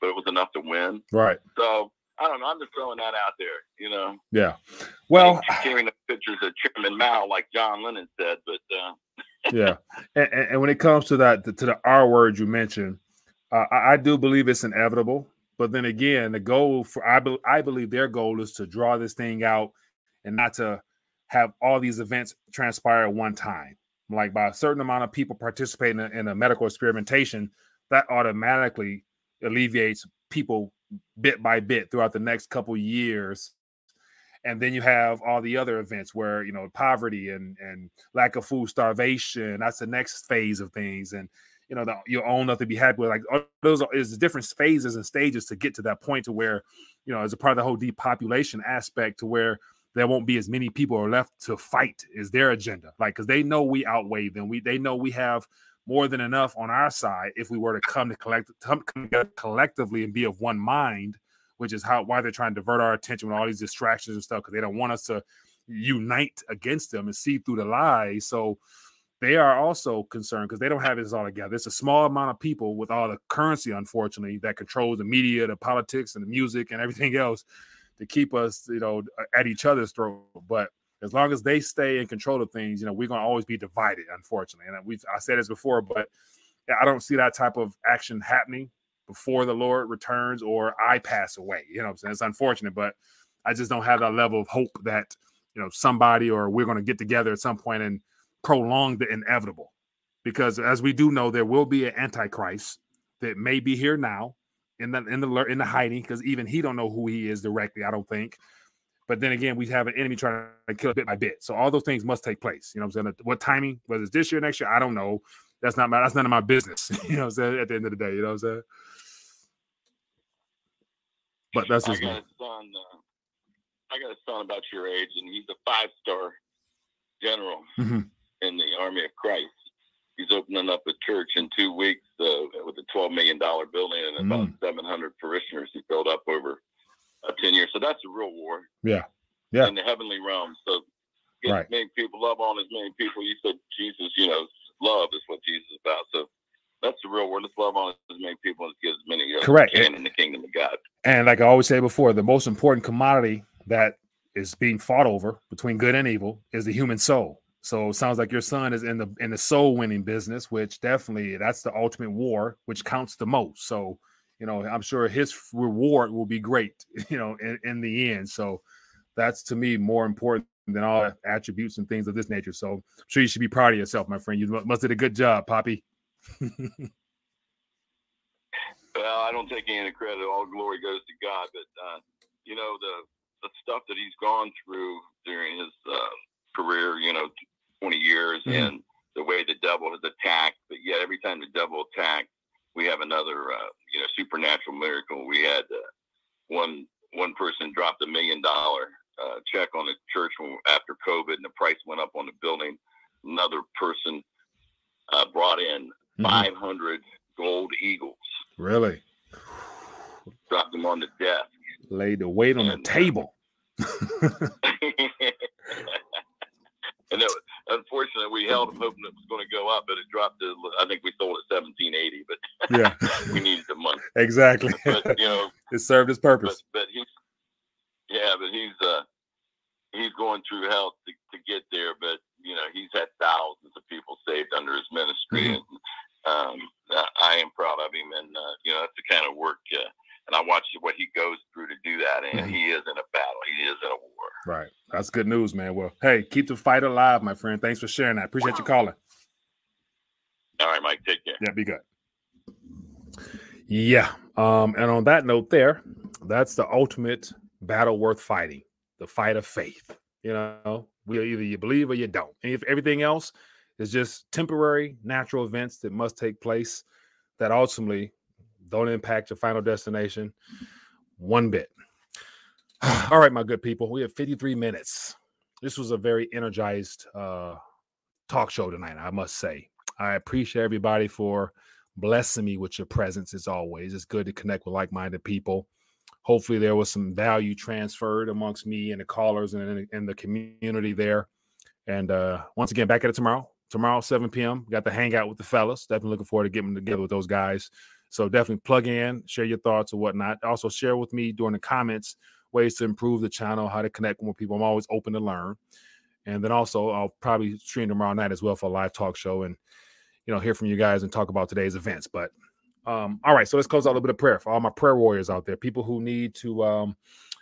but it was enough to win. right, So I don't know. I'm just throwing that out there. You know. yeah. Well, hearing the pictures of Chairman Mao, like John Lennon said, but uh, yeah and, and, and when it comes to that to the r word you mentioned uh, I, I do believe it's inevitable but then again the goal for I, be, I believe their goal is to draw this thing out and not to have all these events transpire at one time. Like by a certain amount of people participating in, in a medical experimentation that automatically alleviates people bit by bit throughout the next couple years and then you have all the other events where you know poverty and and lack of food starvation that's the next phase of things. And you know the, you own enough to be happy with like those are, is different phases and stages to get to that point to where you know as a part of the whole depopulation aspect to where there won't be as many people are left to fight is their agenda. Like because they know we outweigh them. We they know we have more than enough on our side if we were to come to collect come together collectively and be of one mind which is how why they're trying to divert our attention with all these distractions and stuff because they don't want us to unite against them and see through the lies. So they are also concerned because they don't have this all together. It's a small amount of people with all the currency, unfortunately, that controls the media, the politics, and the music and everything else to keep us, you know, at each other's throat. But as long as they stay in control of things, you know, we're gonna always be divided, unfortunately. And we've I said this before, but I don't see that type of action happening before the Lord returns or I pass away. You know what I'm saying? It's unfortunate, but I just don't have that level of hope that you know somebody or we're going to get together at some point and prolong the inevitable. Because as we do know, there will be an antichrist that may be here now in the in the in the hiding because even he don't know who he is directly. I don't think. But then again, we have an enemy trying to kill bit by bit. So all those things must take place. You know what I'm saying? What timing, whether it's this year, next year, I don't know. That's not my that's none of my business. [LAUGHS] you know what I'm saying? At the end of the day, you know what I'm saying? But that's his I got me. a son. Uh, I got a son about your age, and he's a five-star general Mhm. in the Army of Christ. He's opening up a church in two weeks uh, with a twelve million dollar building and about Mm. seven hundred parishioners he built up over uh, ten years. So that's a real war Yeah. Yeah. in the heavenly realm. So get Right. as many people, love on as many people. You said Jesus, you know, love is what Jesus is about. So that's the real word. Let's love on as many people as get as many as Correct. can in the kingdom of God. And like I always say before, the most important commodity that is being fought over between good and evil is the human soul. So it sounds like your son is in the in the soul winning business, which definitely that's the ultimate war, which counts the most. So, you know, I'm sure his reward will be great, [LAUGHS] you know, in, in the end. So that's to me more important than all attributes and things of this nature. So I'm sure you should be proud of yourself, my friend. You must did a good job, Poppy. Well, I don't take any of the credit. All glory goes to God. But uh, you know the the stuff that he's gone through during his uh, career, you know, twenty years, Mhm. and the way the devil has attacked. But yet, every time the devil attacks, we have another, uh, you know, supernatural miracle. We had uh, one one person dropped a million dollar uh, check on the church after COVID, and the price went up on the building. Another person uh, brought in Mhm. 500 gold eagles Really dropped them on the desk. laid the weight on the And, uh, table. [LAUGHS] [LAUGHS] and was- unfortunately, we held them hoping it was going to go up, but it dropped to, I think we sold it 1780, but [LAUGHS] yeah, we needed the money. exactly. But, you know, it served its purpose. but he's, yeah, but he's, uh, he's going through hell to, to get there, but, you know, he's had thousands of people saved under his ministry. Mhm. And, um, I, am proud of him. And, uh, you know, that's the kind of work, uh, and I watch what he goes through to do that. And Mhm. he is in a battle. He is in a war. Right. That's good news, man. Well, hey, keep the fight alive, my friend. Thanks for sharing that. Appreciate you calling. All right, Mike, take care. Yeah, be good. Yeah. Um, and on that note, there, that's the ultimate battle worth fighting, the fight of faith. You know, we either you believe or you don't. And if everything else is just temporary natural events that must take place that ultimately don't impact your final destination one bit. [SIGHS] All right, my good people, we have 53 minutes. This was a very energized uh talk show tonight, I must say. I appreciate everybody for blessing me with your presence as always. It's good to connect with like-minded people. Hopefully, there was some value transferred amongst me and the callers and, and the community there. And uh, once again, back at it tomorrow. Tomorrow, 7 p.m. Got to hang out with the fellas. Definitely looking forward to getting together with those guys. So definitely plug in, share your thoughts or whatnot. Also, share with me during the comments ways to improve the channel, how to connect with more people. I'm always open to learn. And then also, I'll probably stream tomorrow night as well for a live talk show and you know hear from you guys and talk about today's events. But um, all right, so let's close out a little bit of prayer for all my prayer warriors out there, people who need to um,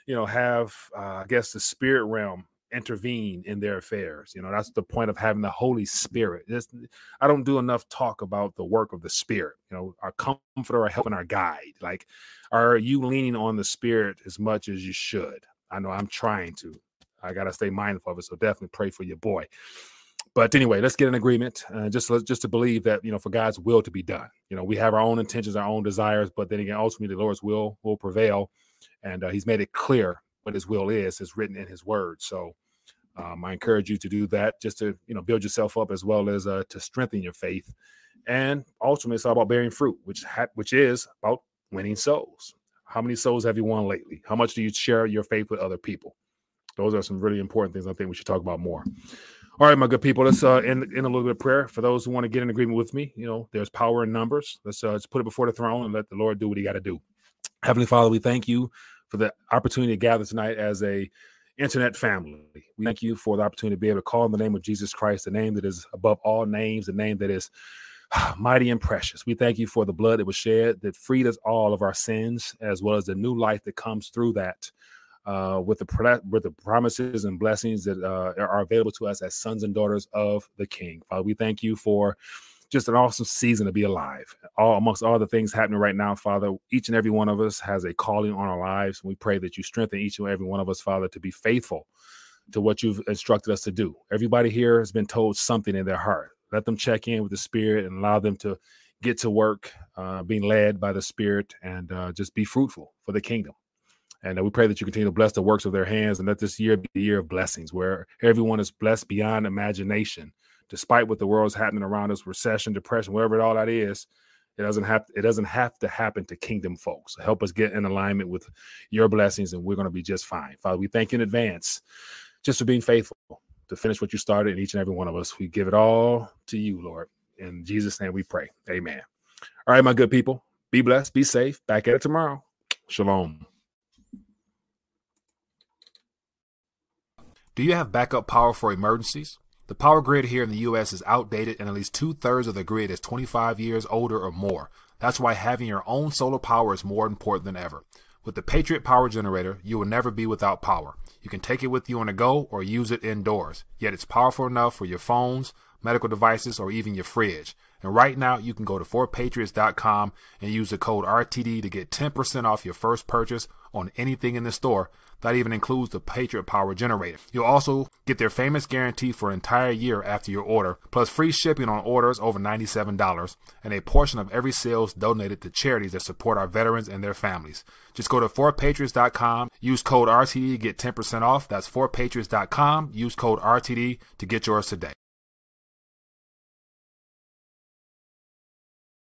you know have uh, I guess the spirit realm intervene in their affairs. You know, that's the point of having the Holy Spirit. Just, I don't do enough talk about the work of the Spirit. You know, our comforter, our help, and our guide. Like, are you leaning on the Spirit as much as you should? I know I'm trying to. I gotta stay mindful of it. So definitely pray for your boy. But anyway, let's get an agreement. Uh, just just to believe that you know for God's will to be done. You know, we have our own intentions, our own desires, but then again, ultimately the Lord's will will prevail, and uh, He's made it clear what His will is. Is written in His Word. So um, I encourage you to do that, just to you know build yourself up as well as uh, to strengthen your faith. And ultimately, it's all about bearing fruit, which ha- which is about winning souls. How many souls have you won lately? How much do you share your faith with other people? Those are some really important things I think we should talk about more. All right, my good people, let's uh, end, end a little bit of prayer. For those who want to get in agreement with me, you know, there's power in numbers. Let's, uh, let's put it before the throne and let the Lord do what he got to do. Heavenly Father, we thank you for the opportunity to gather tonight as a internet family. We thank you for the opportunity to be able to call in the name of Jesus Christ, the name that is above all names, the name that is [SIGHS] mighty and precious. We thank you for the blood that was shed that freed us all of our sins, as well as the new life that comes through that. Uh, with the with the promises and blessings that uh, are available to us as sons and daughters of the King. Father, we thank you for just an awesome season to be alive. All amongst all the things happening right now, Father, each and every one of us has a calling on our lives. We pray that you strengthen each and every one of us, Father, to be faithful to what you've instructed us to do. Everybody here has been told something in their heart. Let them check in with the Spirit and allow them to get to work, uh, being led by the Spirit, and uh, just be fruitful for the kingdom. And uh, we pray that you continue to bless the works of their hands and let this year be a year of blessings where everyone is blessed beyond imagination despite what the world's happening around us, recession, depression, whatever it all that is, it doesn't have it doesn't have to happen to kingdom folks. Help us get in alignment with your blessings, and we're going to be just fine. Father, we thank you in advance just for being faithful to finish what you started in each and every one of us. We give it all to you, Lord. In Jesus' name we pray. Amen. All right, my good people. Be blessed, be safe. Back at it tomorrow. Shalom. Do you have backup power for emergencies? The power grid here in the US is outdated and at least two thirds of the grid is 25 years older or more. That's why having your own solar power is more important than ever. With the Patriot Power Generator, you will never be without power. You can take it with you on the go or use it indoors, yet it's powerful enough for your phones, medical devices, or even your fridge. And right now, you can go to 4patriots.com and use the code RTD to get 10% off your first purchase on anything in the store. That even includes the Patriot Power Generator. You'll also get their famous guarantee for an entire year after your order, plus free shipping on orders over $97, and a portion of every sales donated to charities that support our veterans and their families. Just go to 4patriots.com, use code RTD to get 10% off. That's 4patriots.com, use code RTD to get yours today.